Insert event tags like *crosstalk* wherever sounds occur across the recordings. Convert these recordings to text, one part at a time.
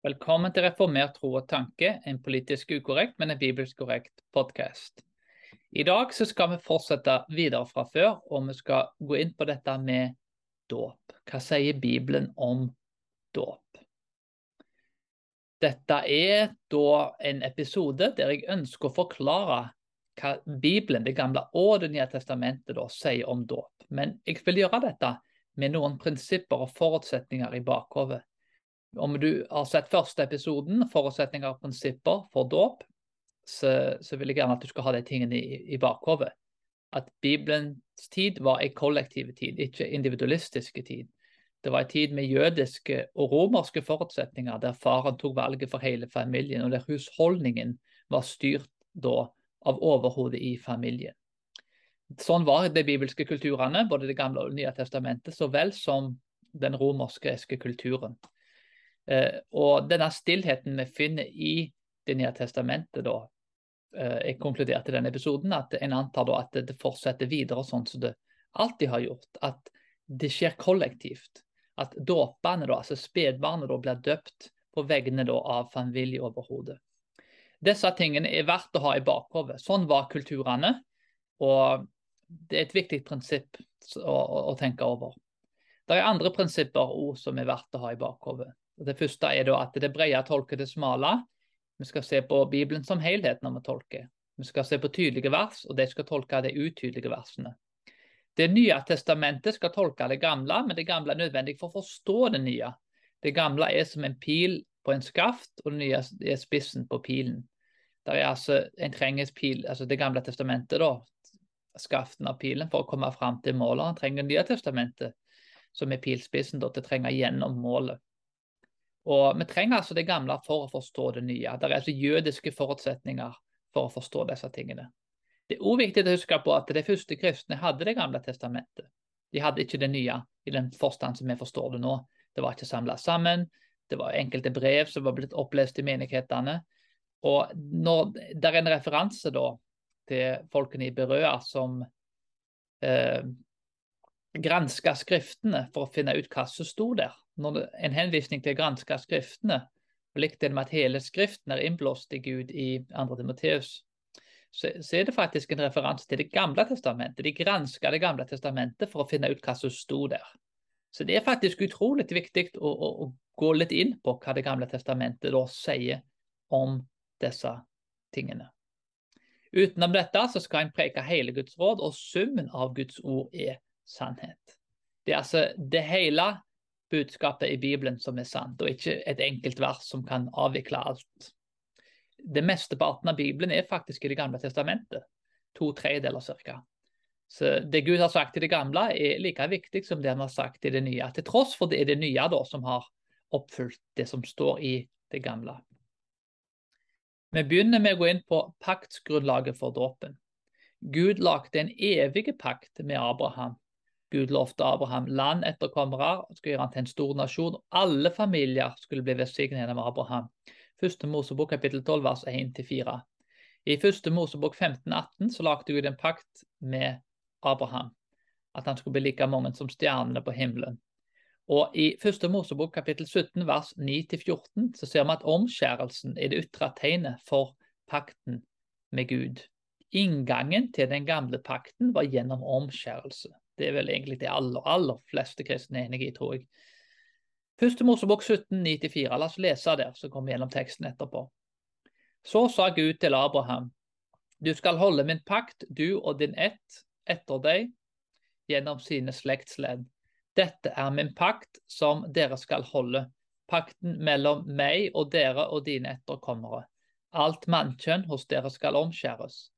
Velkommen til Reformert tro og tanke, en politisk ukorrekt, men en bibelsk korrekt podkast. I dag så skal vi fortsette videre fra før, og vi skal gå inn på dette med dåp. Hva sier Bibelen om dåp? Dette er da en episode der jeg ønsker å forklare hva Bibelen, Det gamle og Det nye testamentet, da, sier om dåp. Men jeg vil gjøre dette med noen prinsipper og forutsetninger i bakhodet om du har sett første episoden, forutsetninger og prinsipper for dåp, så, så, vil jeg gjerne at du skal ha de tingene i, i bakhodet. At Bibelens tid var en kollektiv tid, ikke individualistiske tid. Det var en tid med jødiske og romerske forutsetninger, der faren tok valget for hele familien, og der husholdningen var styrt da av overhodet i familien. Sånn var de bibelske kulturene, både Det gamle og Det nye testamentet, så vel som den romersk-greske kulturen. Eh, og denne stillheten vi finner i Det nye testamentet, da, eh, jeg konkluderte i denne episoden at en antar da at det fortsetter videre sånn som det alltid har gjort. At det skjer kollektivt. At dåpene, da, altså spedbarnet, da, blir døpt på vegne da, av familieoverhodet. Disse tingene er verdt å ha i bakhodet. Sånn var kulturene. Og det er et viktig prinsipp å, å, å tenke over. Det er andre prinsipper òg som er verdt å ha i bakhodet. Det første er at det brede tolker det smale. Vi skal se på Bibelen som helhet når vi tolker. Vi skal se på tydelige vers, og de skal tolke de utydelige versene. Det nye testamentet skal tolke det gamle, men det gamle er nødvendig for å forstå det nye. Det gamle er som en pil på en skaft, og det nye er spissen på pilen. Der er altså en trenger pil, altså Det gamle testamentet, da, skaften av pilen, for å komme fram til målet. Han trenger Nye testamentet, som er pilspissen, da, til å trenge gjennom målet. Og Vi trenger altså det gamle for å forstå det nye. Det er altså jødiske forutsetninger for å forstå disse tingene. Det er òg viktig å huske på at de første kristne hadde Det gamle testamentet. De hadde ikke det nye i den forstand som vi forstår det nå. Det var ikke samla sammen. Det var enkelte brev som var blitt opplest i menighetene. Og når Det er en referanse da til folkene i Berøa som eh, granska skriftene for å finne ut hva som sto der det, en henvisning til å granske Skriftene, og likte det med at hele Skriften er innblåst i Gud i 2. Timoteus, så, så, er det faktisk en referanse til Det gamle testamentet. De granska Det gamle testamentet for å finne ut hva som sto der. Så det er faktisk utrolig viktig å, å, å gå litt inn på hva Det gamle testamentet da sier om disse tingene. Utenom dette så skal en preke hele Guds råd, og summen av Guds ord er sannhet. Det er altså det hele budskapet i Bibelen som er sant, og ikke et enkelt vers som kan avvikle alt. Det mesteparten av Bibelen er faktisk i Det gamle testamentet. To tredjedeler ca. Så det Gud har sagt i det gamle, er like viktig som det han har sagt i det nye. Til tross for det er det nye da som har oppfylt det som står i det gamle. Vi begynner med å gå inn på paktsgrunnlaget for dåpen. Gud lagde en evig pakt med Abraham Gud lovte Abraham land etterkommere, skulle gjøre han til en stor nasjon. Alle familier skulle bli velsignet gjennom Abraham. Første Mosebok kapittel 12 vers 1-4. I første Mosebok 15-18 så lagde Gud en pakt med Abraham. At han skulle bli like mange som stjernene på himmelen. Og I første Mosebok kapittel 17 vers 9-14 så ser vi at omskjærelsen er det ytre tegnet for pakten med Gud. Inngangen til den gamle pakten var gjennom omskjærelse. Det er vel egentlig de aller, aller fleste kristne enige i, tror jeg. Første Mosebok 1794. La oss lese der, så kommer vi gjennom teksten etterpå. Så sa Gud til Abraham, du skal holde min pakt, du og din ett etter deg, gjennom sine slektsledd. Dette er min pakt som dere skal holde, pakten mellom meg og dere og dine etterkommere. Alt mannkjønn hos dere skal omskjæres.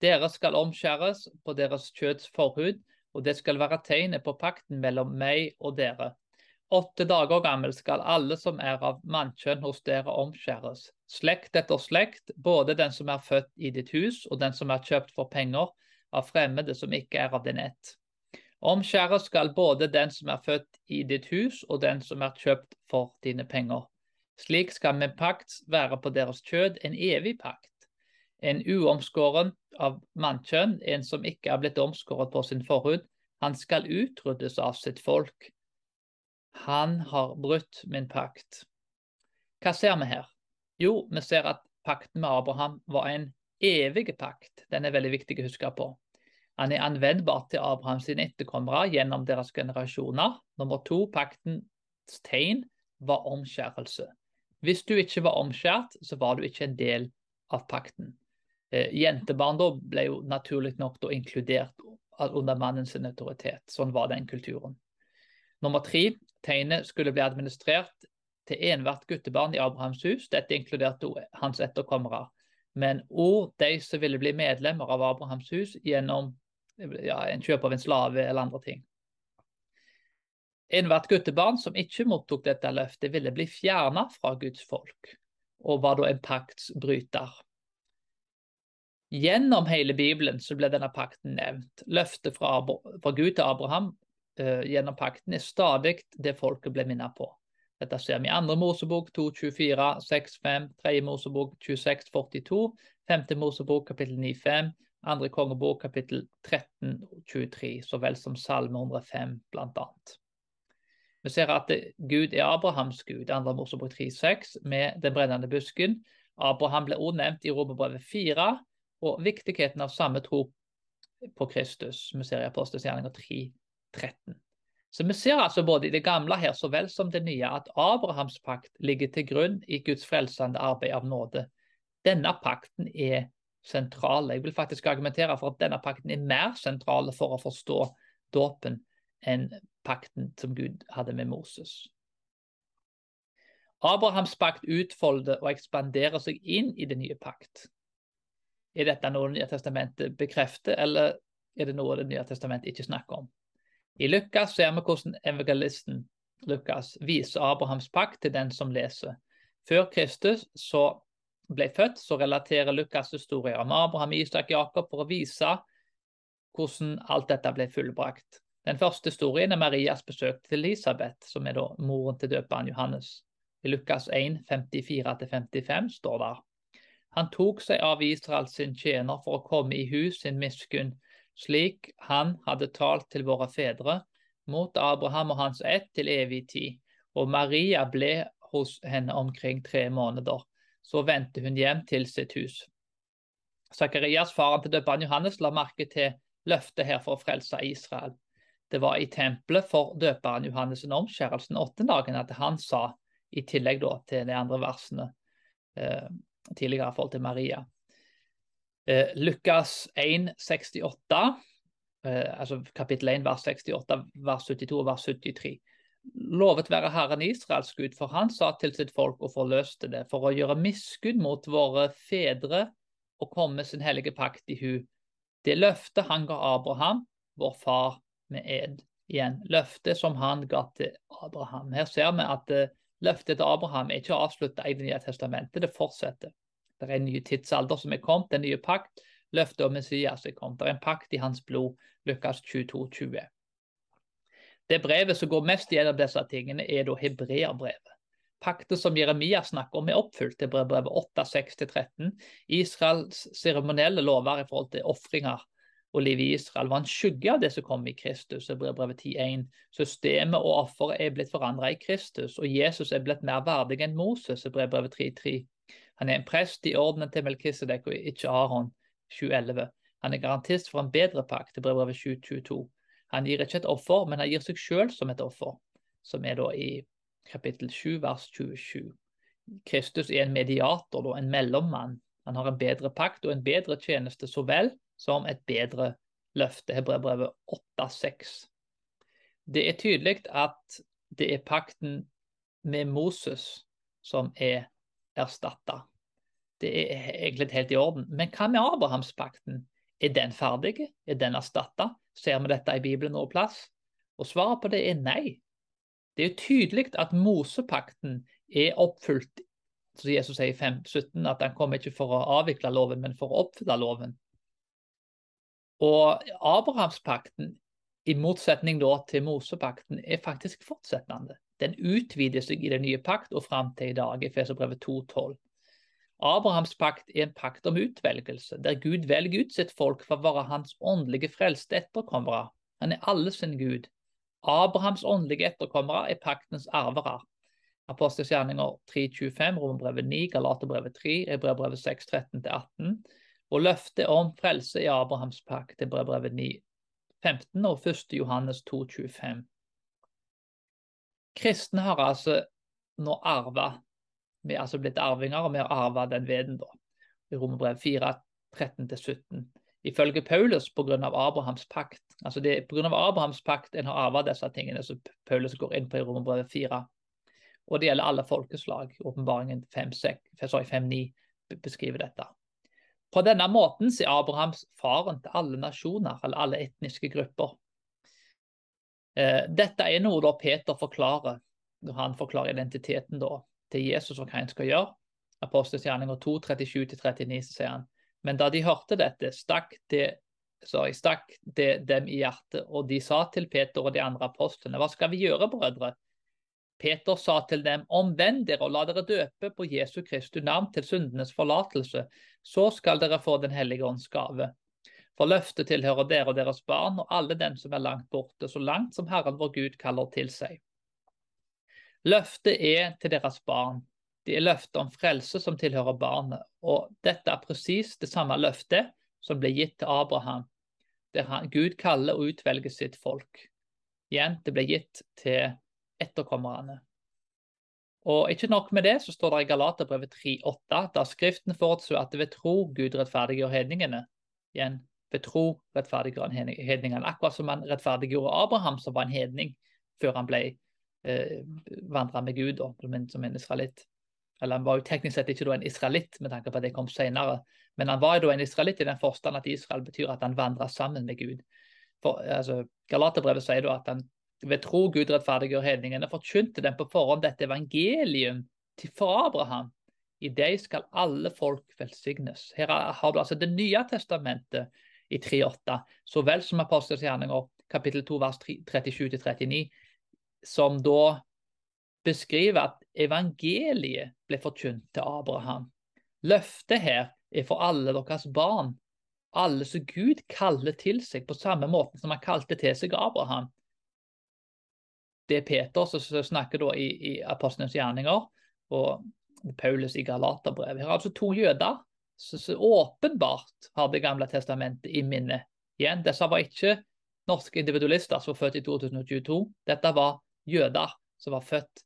Dere skal omskjæres på deres kjøds forhud, og det skal være tegnet på pakten mellom meg og dere. Åtte dager gammel skal alle som er av mannkjønn hos dere omskjæres, slekt etter slekt, både den som er født i ditt hus og den som er kjøpt for penger av fremmede som ikke er av din ett. Omskjæres skal både den som er født i ditt hus og den som er kjøpt for dine penger. Slik skal min pakt være på deres kjød, en evig pakt. En uomskåren av mannkjønn, en som ikke er blitt omskåret på sin forhud, han skal utryddes av sitt folk. Han har brutt min pakt. Hva ser vi her? Jo, vi ser at pakten med Abraham var en evig pakt. Den er veldig viktig å huske på. Han er anvendbar til Abrahams etterkommere gjennom deres generasjoner. Nummer to, paktens tegn var omskjærelse. Hvis du ikke var omskjært, så var du ikke en del av pakten. Eh, jentebarn da ble jo naturlig nok da inkludert under mannens autoritet. Sånn var den kulturen. Nummer tre, tegnet skulle bli administrert til enhvert guttebarn i Abrahams hus. Dette inkluderte hans etterkommere. Men òg de som ville bli medlemmer av Abrahams hus gjennom ja, en kjøp av en slave eller andre ting. Enhvert guttebarn som ikke mottok dette løftet, ville bli fjerna fra Guds folk, og var da en paktsbryter. Gjennom hele Bibelen så ble denne pakten nevnt. Løftet fra, fra Gud til Abraham uh, gjennom pakten er stadig det folket ble minnet på. Dette ser vi i 2. Mosebok 2.24, 6.5, 3. Mosebok 26.42, 5. Mosebok kapittel 9.5, 2. kongebok kapittel 13.23, så vel som Salme 105 blant annet. Vi ser at Gud er Abrahams Gud, 2. Mosebok 3.6, med den brennende busken. Abraham ble også nevnt i Romerbrevet 4, og viktigheten av samme tro på Kristus. Vi ser i Apostelgjerninga 3.13. Så vi ser altså både i det gamle her så vel som det nye at Abrahams pakt ligger til grunn i Guds frelsende arbeid av nåde. Denne pakten er sentral. Jeg vil faktisk argumentere for at denne pakten er mer sentral for å forstå dåpen enn pakten som Gud hadde med Moses. Abrahams pakt utfolder og ekspanderer seg inn i det nye pakt. Er dette noe Det nye testamentet bekrefter, eller er det noe Det nye testamentet ikke snakker om? I Lukas ser vi hvordan evangelisten Lukas viser Abrahams pakt til den som leser. Før Kristus så ble født, så relaterer Lukas historier om Abraham, Isak, Jakob for å vise hvordan alt dette ble fullbrakt. Den første historien er Marias besøk til Elisabeth, som er da moren til døperen Johannes. I Lukas 1, 54-55 står det han tok seg av Israel sin tjener for å komme i hus sin miskunn, slik han hadde talt til våre fedre, mot Abraham og hans ett til evig tid. Og Maria ble hos henne omkring tre måneder. Så vendte hun hjem til sitt hus. Sakarias, faren til døperen Johannes, la merke til løftet her for å frelse Israel. Det var i tempelet for døperen Johannes' omskjærelsen åttende dagen at han sa, i tillegg da, til de andre versene, eh, tidligere i forhold til Maria. Eh, Lukas 1, 68, eh, altså kapittel 1, vers 68, vers 72 og vers 73. Lovet være Herren Israels Gud, for han sa til sitt folk og forløste det, for å gjøre miskunn mot våre fedre og komme sin hellige pakt i hu. Det løftet han ga Abraham, vår far, med ed. Igjen, løftet som han ga til Abraham. Her ser vi at uh, Løftet til Abraham er ikke avslutta i Det nye testamentet, det fortsetter. Det er en ny tidsalder som er kommet, en ny pakt. Løftet om Messias er kommet. Det er en pakt i hans blod, Lukas 22, 20. Det brevet som går mest gjennom disse tingene, er da hebreerbrevet. Pakten som Jeremia snakker om, er oppfylt til brevet 8, 6-13. Israels seremonielle lover i forhold til ofringer og livet i Israel var en skygge av det som kom i Kristus. Brevet 10.1. Systemet og offeret er blitt forandret i Kristus, og Jesus er blitt mer verdig enn Moses. Brevet 3.3. Han er en prest i ordenen til Melkisedek og ikke Aron. 7.11. Han er garantist for en bedre pakt. Brevet 7.22. Han gir ikke et offer, men han gir seg selv som et offer, som er da i kapittel 7, vers 27. Kristus er en mediator, en mellommann. Han har en bedre pakt og en bedre tjeneste så vel som et bedre løfte. Hebreerbrevet 8,6. Det er tydelig at det er pakten med Moses som er erstatta. Det er egentlig helt i orden. Men hva med Abrahamspakten? Er den ferdig? Er den erstatta? Ser vi dette i Bibelen noe plass? Og svaret på det er nei. Det er jo tydelig at Mosepakten er oppfylt, som Jesus sier i 5, 17 at han kommer ikke for å avvikle loven, men for å oppfylle loven. Og Abrahamspakten, i motsetning til Mosepakten, er faktisk fortsettende. Den utvider seg i den nye pakt og fram til i dag, i Feserbrevet 2,12. Abrahams pakt er en pakt om utvelgelse, der Gud velger ut sitt folk for å være hans åndelige frelste etterkommere. Han er alle sin Gud. Abrahams åndelige etterkommere er paktens arvere. Apostels gjerninger 3.25, Romerbrevet 9, Galaterbrevet 3, Hebreabrevet 6, 13-18. Og løftet om frelse i Abrahams pakt, Hebreabrevet 9, 15 og 1. Johannes 2, 25. Kristne har altså nå arva, vi er altså blitt arvinger, og vi har arva den veden da. I Romerbrev 4, 13-17. Ifølge Paulus pga. Abrahams pakt. Altså det er pga. Abrahams pakt en har arva disse tingene som Paulus går inn på i Romerbrevet 4. Og det gjelder alle folkeslag. Åpenbaringen 5.9 beskriver dette. På denne måten er Abrahams faren til alle nasjoner, eller alle etniske grupper. Eh, dette er noe da Peter forklarer når han forklarer identiteten da, til Jesus og hva han skal gjøre. Apostels gjerninger 2, 37-39, så sier han men da de hørte dette, stakk det, sorry, stakk det dem i hjertet, og de sa til Peter og de andre apostlene, hva skal vi gjøre, brødre? Peter sa til dem, omvend dere og la dere døpe på Jesu Kristu navn til syndenes forlatelse, så skal dere få Den hellige ånds gave. For løftet tilhører dere og deres barn og alle dem som er langt borte, så langt som Herren vår Gud kaller til seg. Løftet er til deres barn. Det er løftet om frelse som tilhører barnet. Og dette er presis det samme løftet som ble gitt til Abraham, der Gud kaller og utvelger sitt folk. Igjen, det ble gitt til etterkommerne. Og ikke nok med det, så står det i Galaterbrevet 3,8 da Skriften forutså at ved tro Gud rettferdiggjør hedningene. Igjen, ved tro rettferdiggjør han hedningene. Akkurat som han rettferdiggjorde Abraham, som var en hedning, før han ble eh, vandra med Gud da, som en israelitt. Eller han var jo teknisk sett ikke en israelitt, med tanke på at det kom senere. Men han var jo en israelitt i den forstand at Israel betyr at han vandra sammen med Gud. For, altså, Galaterbrevet sier at han ved tro Gud rettferdiggjør hedningene, forkynte dem på forhånd dette evangelium til for Abraham. I deg skal alle folk velsignes. Her har du altså Det nye testamentet i 3.8, så vel som Apostels gjerninger kapittel 2 vers 37-39, som da beskriver at evangeliet ble forkynt til Abraham. Løftet her er for alle deres barn, alle som Gud kaller til seg, på samme måte som han kalte til seg Abraham. Det er Peter som snakker da i, i Apostlenes gjerninger, og Paulus i Galaterbrevet. Her er altså to jøder som åpenbart har Det gamle testamentet i minne. Igjen, disse var ikke norske individualister som var født i 2022. Dette var jøder som var født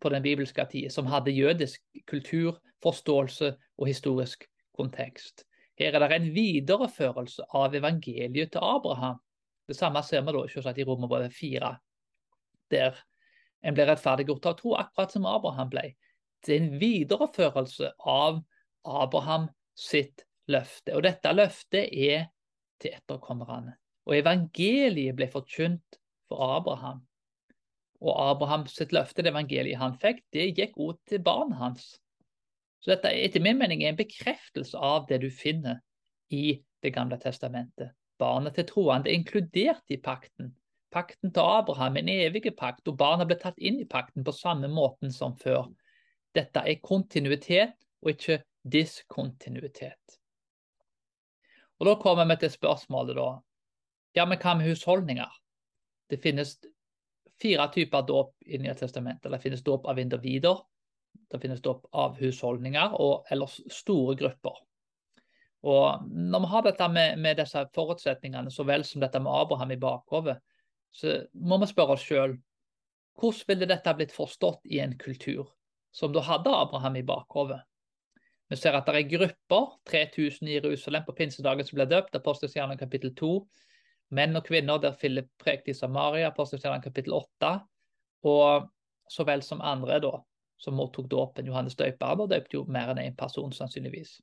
på den bibelske tida, som hadde jødisk kultur, forståelse og historisk kontekst. Her er det en videreførelse av evangeliet til Abraham. Det samme ser vi da i Romerbrevet 4, der en ble rettferdiggjort av tro, akkurat som Abraham ble. Det er en videreførelse av Abraham sitt løfte. Og dette løftet er til etterkommerne. Og evangeliet ble forkynt for Abraham. Og Abrahams løfte, det evangeliet han fikk, det gikk ut til barnet hans. Så dette er etter min mening en bekreftelse av det du finner i Det gamle testamentet. Barnet til troende er inkludert i pakten. Pakten til Abraham, en evig pakt, og barna ble tatt inn i pakten på samme måten som før. Dette er kontinuitet og ikke diskontinuitet. Og Da kommer vi til spørsmålet, da. Ja, men hva med husholdninger? Det finnes fire typer dåp i Nye testamentet. Det finnes dåp av individer, det finnes dåp av husholdninger og ellers store grupper. Og Når vi har dette med, med disse forutsetningene, så vel som dette med Abraham i bakhodet, så må vi spørre oss sjøl hvordan ville dette blitt forstått i en kultur som da hadde Abraham i bakhodet? Vi ser at det er grupper, 3000 i Jerusalem på pinsedagen som ble døpt, Apostelstjernen kapittel 2 menn og kvinner der Philip prekte i Samaria, apostelskjernen kapittel 8, og så vel som andre da, som mottok dåpen. Johannes døperen døpte jo mer enn én en person, sannsynligvis.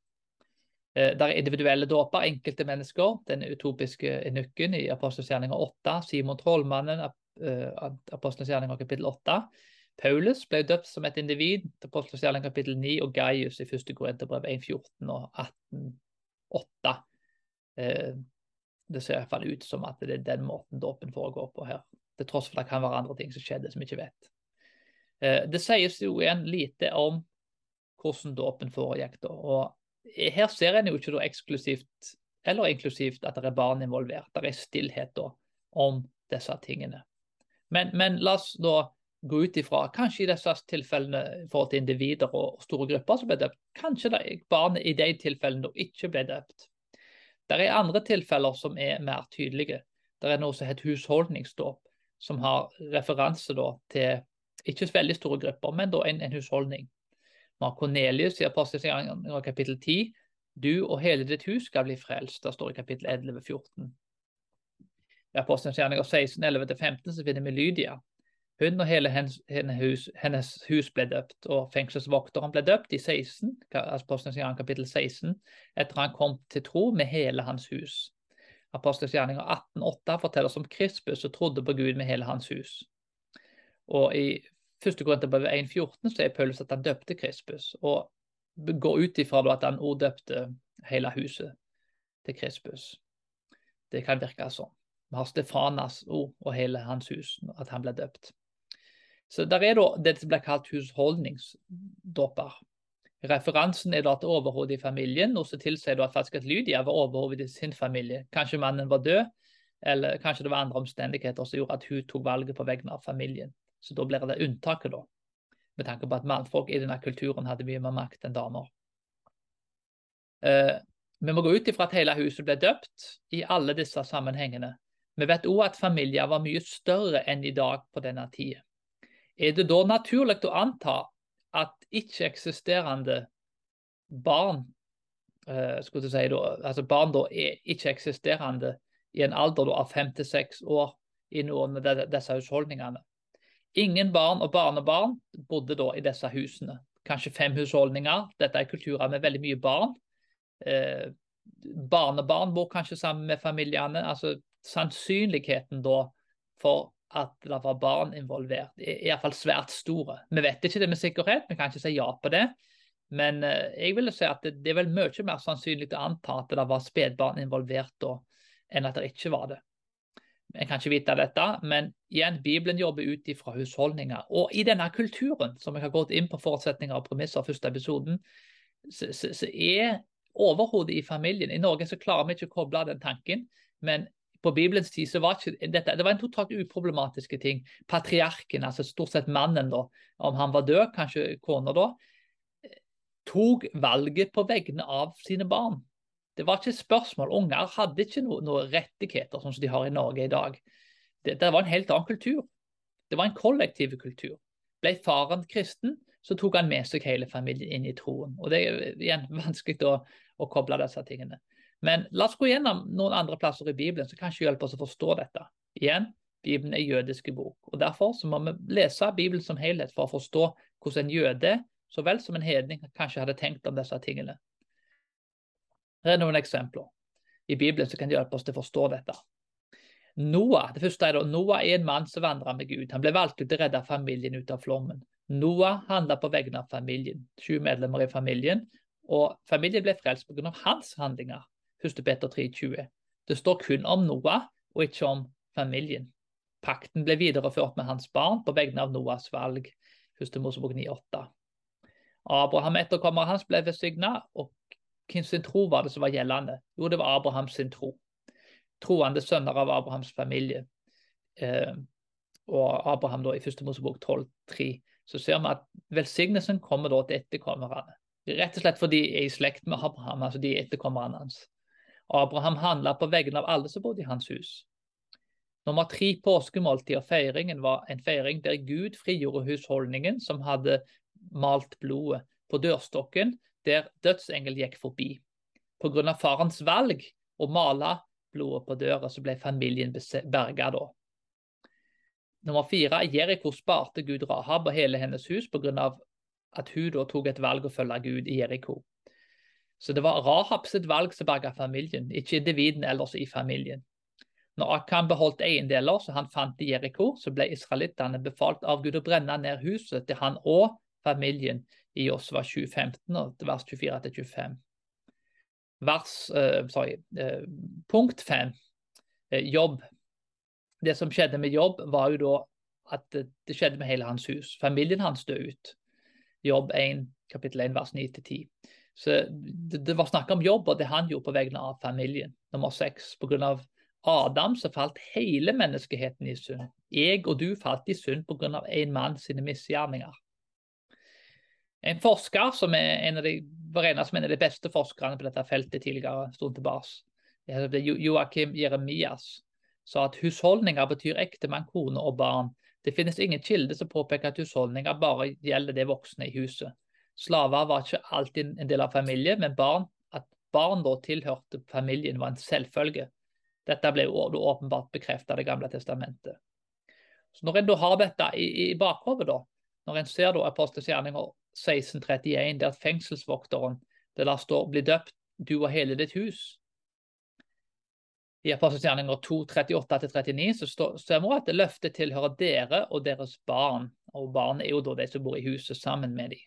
Eh, det er individuelle dåper, enkelte mennesker. Den utopiske enukken i apostelgjerninga 8. Simon Trollmannen, Apostelens apostelgjerninga kapittel 8. Paulus ble døpt som et individ, apostelgjerninga kapittel 9, og Gaius i 1. Korinterbrev 1.14 og 18.8 det ser i hvert fall ut som at det er den måten dåpen foregår på her. Til tross for at det kan være andre ting som skjedde som vi ikke vet. Eh, det sies jo igjen lite om hvordan dåpen foregikk. da, og Her ser en jo ikke da eksklusivt eller inklusivt at det er barn involvert. Det er stillhet da om disse tingene. Men, men la oss da gå ut ifra, kanskje i disse tilfellene i forhold til individer og store grupper som ble døpt, kanskje det barnet i de tilfellene ikke ble døpt. Det er andre tilfeller som er mer tydelige. Det er noe som heter husholdningsdåp, som har referanse da, til ikke veldig store grupper, men en, en husholdning. Mar Cornelius i Apostelens kapittel 10 du og hele ditt hus skal bli frelst. Det står i kapittel 11, 14. I Apostelens gjerninger 16, 11-15 så finner vi Lydia. Hun og hele hennes, hus, hennes hus, ble døpt, og fengselsvokteren ble døpt i 16, Apostelens gjerninger kapittel 16, etter han kom til tro med hele hans hus. Apostelens gjerninger 18,8 forteller oss om Krispus som trodde på Gud med hele hans hus. Og i 1. Korinterbrev 1,14 så er Paulus at han døpte Krispus, og går ut ifra at han orddøpte hele huset til Krispus. Det kan virke sånn. Vi har Stefanas ord og hele hans hus, at han ble døpt. Så der er da det som blir kalt husholdningsdåper. Referansen er da til overhodet i familien, noe som tilsier at faktisk at Lydia var overhodet i sin familie. Kanskje mannen var død, eller kanskje det var andre omstendigheter som gjorde at hun tok valget på vegne av familien. Så da blir det unntaket, da. Med tanke på at mannfolk i denne kulturen hadde mye mer makt enn damer. Eh, vi må gå ut ifra at hele huset ble døpt i alle disse sammenhengene. Vi vet òg at familier var mye større enn i dag på denne tida. Er det da naturlig å anta at ikke-eksisterende barn uh, skulle si da, altså barn da er ikke-eksisterende i en alder av fem til seks år i noen av disse husholdningene? Ingen barn og barnebarn bodde da i disse husene. Kanskje fem husholdninger. Dette er kulturer med veldig mye barn. Eh, barnebarn bor kanskje sammen med familiene. altså sannsynligheten da for at det var barn involvert, er iallfall svært store. Vi vet ikke det med sikkerhet, vi kan ikke si ja på det. Men eh, jeg vil si at det, det er vel mye mer sannsynlig å anta at det var spedbarn involvert da, enn at det ikke var det. Jeg kan ikke vite dette, men igjen, Bibelen jobber ut ifra husholdninger. Og i denne kulturen, som jeg har gått inn på forutsetninger og premisser av første episoden, så, så, så er overhodet i familien I Norge så klarer vi ikke å koble den tanken, men på Bibelens tid så var ikke dette det var en totalt uproblematiske ting. Patriarken, altså stort sett mannen, da, om han var død, kanskje kona da, tok valget på vegne av sine barn. Det var ikke et spørsmål. Unger hadde ikke noen noe rettigheter sånn som de har i Norge i dag. Det, det, var en helt annen kultur. Det var en kollektiv kultur. Ble faren kristen, så tok han med seg hele familien inn i troen. Og Det er igjen *laughs* vanskelig å, å koble disse tingene. Men la oss gå gjennom noen andre plasser i Bibelen som kanskje hjelper oss å forstå dette. Igjen, Bibelen er jødiske bok. og Derfor må vi lese Bibelen som helhet for å forstå hvordan en jøde så vel som en hedning kanskje hadde tenkt om disse tingene. Her er noen eksempler i Bibelen som kan hjelpe oss til å forstå dette. Noah det første er da, Noah er en mann som vandrer med Gud. Han ble valgt ut til å redde familien ut av flommen. Noah handla på vegne av familien. Sju medlemmer i familien. Og familien ble frelst pga. hans handlinger. 1. Peter 3,20. Det står kun om Noah, og ikke om familien. Pakten ble videreført med hans barn på vegne av Noahs valg. 1. Mosebok 9,8. Abraham etterkommer hans ble besigna, og hvem sin tro var det som var gjeldende? Jo, det var Abrahams sin tro. Troende sønner av Abrahams familie. Eh, og Abraham da i 1. Mosebok 12,3. Så ser vi at velsignelsen kommer da til etterkommerne. Rett og slett fordi de er i slekt med Abraham, altså de er etterkommerne hans. Abraham handla på vegne av alle som bodde i hans hus. Nummer tre påskemåltid og feiringen var en feiring der Gud frigjorde husholdningen som hadde malt blodet på dørstokken der dødsengel gikk forbi. Pga. farens valg å male blodet på døra, så ble familien berga da. Nummer fire, Jeriko sparte Gud Rahab og hele hennes hus pga. at hun da tok et valg å følge Gud i Jeriko. Så det var Rahab sitt valg som berga familien, ikke individene ellers i familien. Når Akan beholdt eiendeler som han fant i Jeriko, så ble israelittene befalt av Gud å brenne ned huset til han og familien i Josva 2015, vers 24-25. Vers, uh, sorry, uh, punkt 5, uh, eh, jobb. Det som skjedde med jobb, var jo da at det, det skjedde med hele hans hus. Familien hans døde ut. Jobb 1, kapittel 1, vers 9-10. Så det, det var snakk om jobb og det han gjorde på vegne av familien. Nummer seks, pga. Adam så falt hele menneskeheten i synd. Jeg og du falt i synd pga. en mann sine misgjerninger. En forsker som er en av de, var en av de beste forskerne på dette feltet tidligere, stod tilbake, Joakim Jeremias, sa at husholdninger betyr ektemann, kone og barn. Det finnes ingen kilde som påpeker at husholdninger bare gjelder de voksne i huset. Slaver var ikke alltid en del av familien, men barn, at barn da tilhørte familien var en selvfølge. Dette ble åpenbart bekreftet av Det gamle testamentet. Så Når en da har dette i, i bakhodet, når en ser da Apostelens gjerninger 1631, der fengselsvokteren det der står 'bli døpt, du og hele ditt hus'. I Apostelens gjerninger 2, 38-39 så stemmer det at løftet tilhører dere og deres barn. Og barn er jo da de som bor i huset sammen med dem.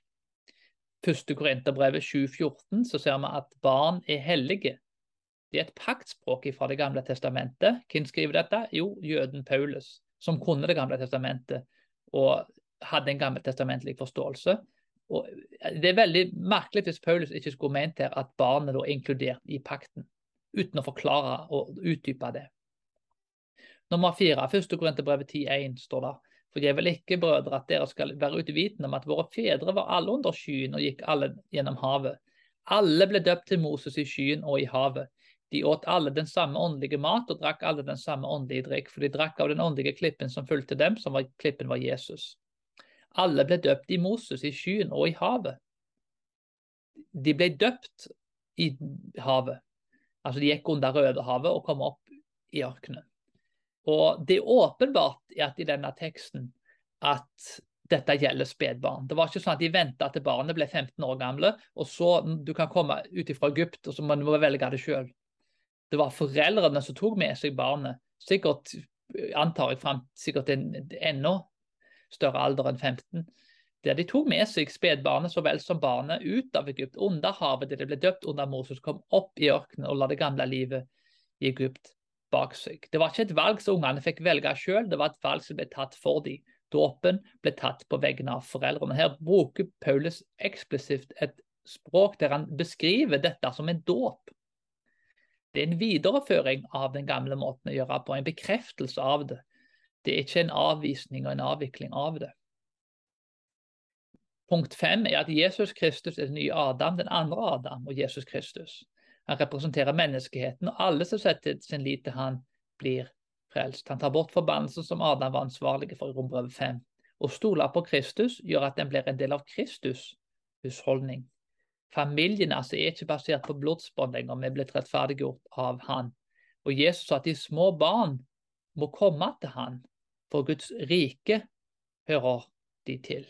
Første Korinterbrevet 7,14 så ser vi at barn er hellige. Det er et paktspråk fra Det gamle testamentet. Hvem skriver dette? Jo, jøden Paulus, som kunne Det gamle testamentet og hadde en gammeltestamentlig forståelse. Og det er veldig merkelig hvis Paulus ikke skulle ment her at barnet er inkludert i pakten, uten å forklare og utdype det. Nummer fire, første Korinterbrevet 10.1 står det. For jeg vil ikke, brødre, at dere skal være uvitende om at våre fedre var alle under skyen og gikk alle gjennom havet. Alle ble døpt til Moses i skyen og i havet. De åt alle den samme åndelige mat og drakk alle den samme åndelige drikk, for de drakk av den åndelige klippen som fulgte dem, som var, klippen var Jesus. Alle ble døpt i Moses, i skyen og i havet. De ble døpt i havet. Altså de gikk under Rødehavet og kom opp i ørkenen. Og Det er åpenbart i denne teksten at dette gjelder spedbarn. Det var ikke sånn at de venta til barnet ble 15 år gamle, og så du kan komme ut fra Egypt, og så må du velge det sjøl. Det var foreldrene som tok med seg barnet, sikkert antar jeg frem sikkert ennå større alder enn 15. Der de tok med seg spedbarnet så vel som barnet ut av Egypt, under havet, der de ble døpt under Moses, kom opp i ørkenen og la det gamle livet i Egypt bak seg. Det var ikke et valg som ungene fikk velge sjøl, det var et valg som ble tatt for dem. Dåpen ble tatt på vegne av foreldrene. Her bruker Paulus eksplisitt et språk der han beskriver dette som en dåp. Det er en videreføring av den gamle måten å gjøre på, en bekreftelse av det. Det er ikke en avvisning og en avvikling av det. Punkt fem er at Jesus Kristus er den nye Adam, den andre Adam og Jesus Kristus. Han representerer menneskeheten, og alle som setter sin lit til han, blir frelst. Han tar bort forbannelsen som Adam var ansvarlig for i Rombrevet 5. Å stole på Kristus gjør at den blir en del av Kristus' husholdning. Familien altså er ikke basert på blodsbånd lenger, vi er blitt rettferdiggjort av han. Og Jesus sa at de små barn må komme til han, for Guds rike hører de til.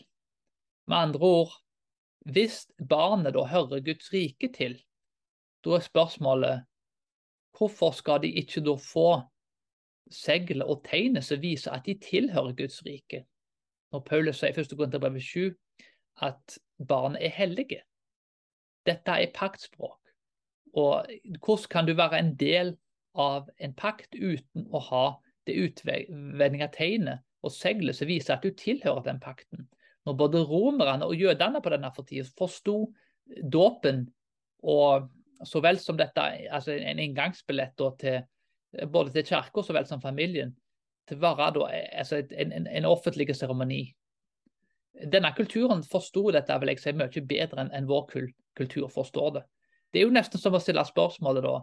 Med andre ord, hvis barnet da hører Guds rike til, da er spørsmålet hvorfor skal de ikke da få seglet og tegnet som viser at de tilhører Guds rike? Når Paulus sier i 1. Korinterbrev 7 at barnet er hellige. Dette er paktspråk. Og hvordan kan du være en del av en pakt uten å ha det utvendige tegnet og seglet som viser at du tilhører den pakten. Når både romerne og jødene på denne tida forsto dåpen og så vel som dette, altså en inngangsbillett til, både til kirka så vel som familien, til å være altså en, en, en offentlig seremoni. Denne kulturen forsto dette vil jeg si, mye bedre enn vår kultur forstår det. Det er jo nesten som å stille spørsmålet da.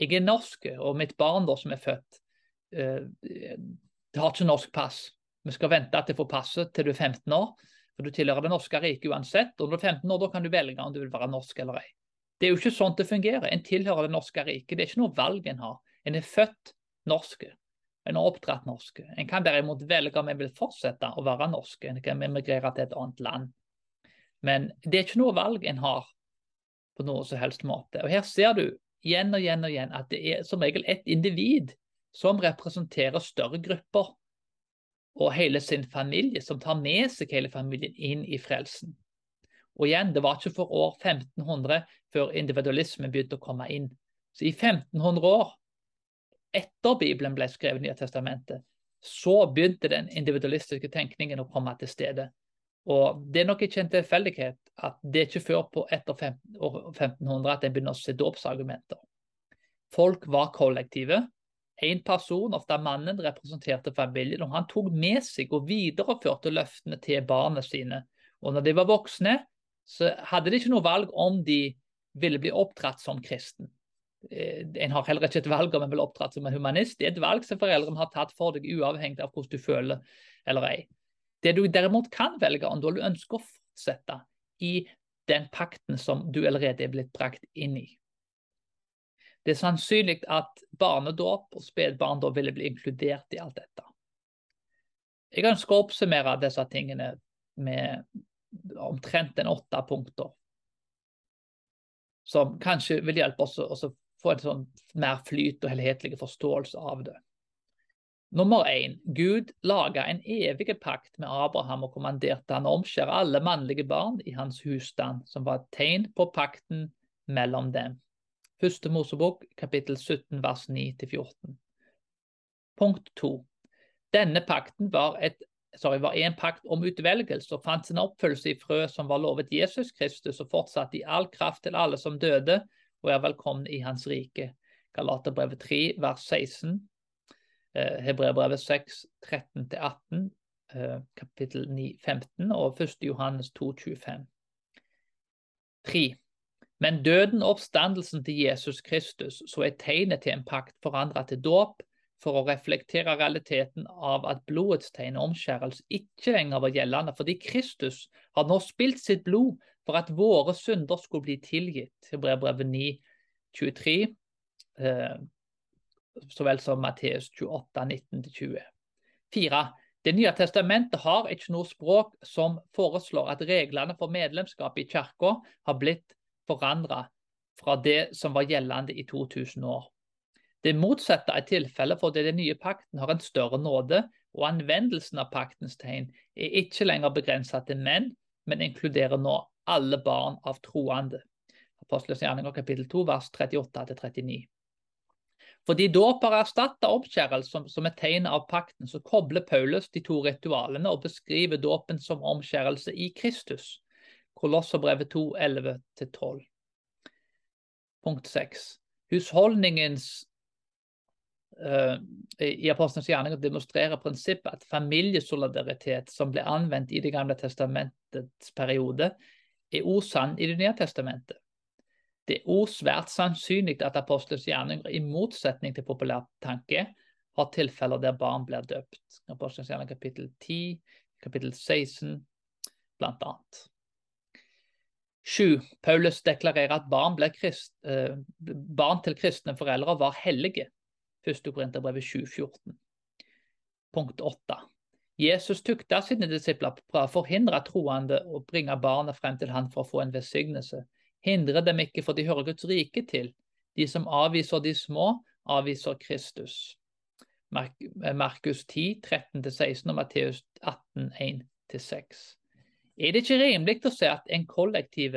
Jeg er norsk, og mitt barn da som er født, det har ikke norsk pass. Vi skal vente til du får passet til du er 15 år. For du tilhører det norske riket uansett. Og når du er 15 år, da kan du velge om du vil være norsk eller ei. Det er jo ikke sånn det fungerer. En tilhører det norske riket. Det er ikke noe valg en har. En er født norske. En har oppdratt norske. En kan derimot velge om en vil fortsette å være norske. En kan emigrere til et annet land. Men det er ikke noe valg en har på noe som helst måte. Og her ser du igjen og igjen og igjen at det er som regel ett individ som representerer større grupper og hele sin familie, som tar med seg hele familien inn i frelsen. Og igjen, det var ikke for år 1500 før individualismen begynte å komme inn. Så i 1500 år etter Bibelen ble skrevet Nye testamentet, så begynte den individualistiske tenkningen å komme til stede. Og Det er nok ikke en tilfeldighet at det er ikke før på etter 1500 at en begynner å se dåpsargumenter. Folk var kollektive, en person, ofte mannen, representerte familien, og han tok med seg og videreførte løftene til barna sine. Og når de var voksne, så hadde de ikke noe valg om de ville bli oppdratt som kristen. Eh, en har heller ikke et valg om en vil oppdratt som en humanist. Det er et valg som foreldrene har tatt for deg, uavhengig av hvordan du føler eller ei. Det du derimot kan velge, om du ønsker å fortsette i den pakten som du allerede er blitt brakt inn i. Det er sannsynlig at barnedåp og spedbarn ville bli inkludert i alt dette. Jeg ønsker å oppsummere disse tingene med omtrent en åtte punkter. Som kanskje vil hjelpe oss å få en sånn mer flyt og helhetlig forståelse av det. Nummer én. Gud laga en evig pakt med Abraham og kommanderte han å omskjære alle mannlige barn i hans husstand, som var et tegn på pakten mellom dem. Første Mosebok, kapittel 17, vers 9-14. Punkt 2. Denne pakten var, et, sorry, var en pakt om utvelgelse og fant sin oppfølgelse i frø som var lovet Jesus Kristus, og fortsatte i all kraft til alle som døde, og er velkomne i hans rike. Galaterbrevet 3, vers 16. Eh, Hebreerbrevet 6, 13-18, eh, kapittel 9, 15, og 1. Johannes 2, 25. 3. Men døden og oppstandelsen til Jesus Kristus, så er tegnet til en pakt forandra til dåp, for å reflektere realiteten av at blodets tegn og omskjærelse ikke lenger var gjeldende, fordi Kristus har nå spilt sitt blod for at våre synder skulle bli tilgitt. Brevet 9, 23, eh, så vel som Matteus 28, 19-20. 4. Det nye testamentet har ikke noe språk som foreslår at reglene for medlemskap i kirka har blitt forandra fra det som var gjeldende i 2000 år. Det motsatte er tilfellet fordi den nye pakten har en større nåde, og anvendelsen av paktens tegn er ikke lenger begrenset til menn, men inkluderer nå alle barn av troende. Apostelens gjerninger kapittel 2 vers 38-39. Fordi dåp har erstatta omskjærelse som, som et tegn av pakten, så kobler Paulus de to ritualene og beskriver dåpen som omskjærelse i Kristus. Kolosserbrevet 2, 11-12. Punkt 6. Husholdningens uh, i Apostlenes gjerninger demonstrerer prinsippet at familiesolidaritet som ble anvendt i Det gamle testamentets periode, er osann i Det nye testamentet. Det er også svært sannsynlig at apostelens gjerninger, i motsetning til populær tanke, har tilfeller der barn blir døpt. Apostelens gjerning kapittel 10, kapittel 16, blant annet. 7. Paulus deklarerer at barn, krist, eh, barn, til kristne foreldre var hellige. 1. Korinterbrevet 7,14. Punkt 8. Jesus tukta sine disipler for å forhindre troende å bringe barnet frem til han for å få en velsignelse. Hindre dem ikke, for de hører Guds rike til. De som avviser de små, avviser Kristus. Markus 10, 13-16 og Matteus 18, 1-6 er det ikke rimelig å se at en kollektiv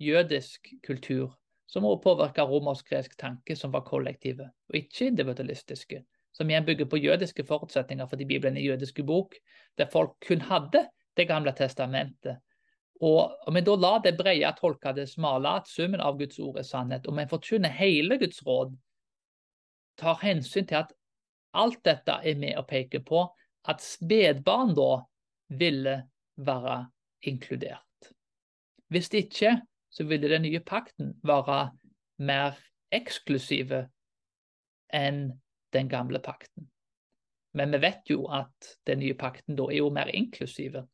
jødisk kultur, som også påvirker romersk-gresk tanke, som var kollektive, og ikke individualistiske, som igjen bygger på jødiske forutsetninger fordi Bibelen er jødiske jødisk bok, der folk kun hadde Det gamle testamentet. Og Om vi da lar det brede tolke det smale, at summen av Guds ord er sannhet, og en forkynner hele Guds råd, tar hensyn til at alt dette er med å peke på at spedbarn da ville være inkludert. Hvis ikke, så ville den nye pakten være mer eksklusive enn den gamle pakten. Men vi vet jo at den nye pakten da er jo mer inklusive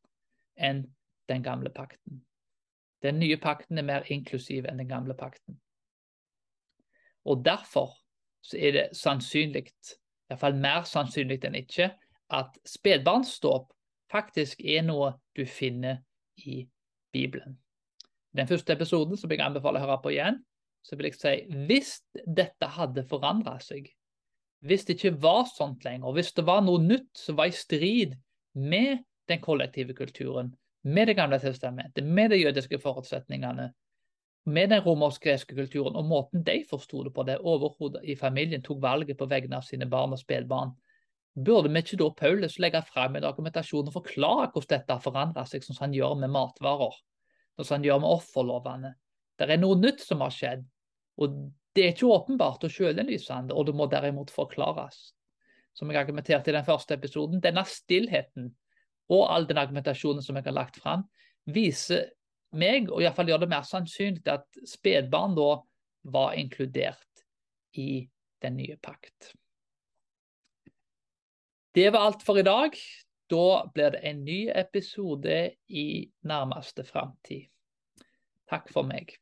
enn den gamle pakten. Den nye pakten er mer inklusiv enn den gamle pakten. Og derfor så er det sannsynlig, iallfall mer sannsynlig enn ikke, at spedbarnsdåp faktisk er noe du finner i Bibelen. Den første episoden som jeg anbefaler å høre på igjen, så vil jeg si hvis dette hadde forandra seg, hvis det ikke var sånt lenger, hvis det var noe nytt som var i strid med den kollektive kulturen, med Det gamle testamentet, med de jødiske forutsetningene, med den romersk-greske kulturen og måten de forsto det på, det overhodet i familien tok valget på vegne av sine barn og spedbarn, Burde vi ikke da Paulus legge frem en argumentasjon og forklare hvordan dette har forandret seg, som han gjør med matvarer, som han gjør med offerlovene? Det er noe nytt som har skjedd, og Det er ikke åpenbart og sjølinnlysende, og det må derimot forklares. Som jeg argumenterte i den første episoden, denne stillheten og all den argumentasjonen som jeg har lagt fram, viser meg, og iallfall gjør det mer sannsynlig, at spedbarn da var inkludert i den nye pakt. Det var alt for i dag. Da blir det en ny episode i nærmeste framtid. Takk for meg.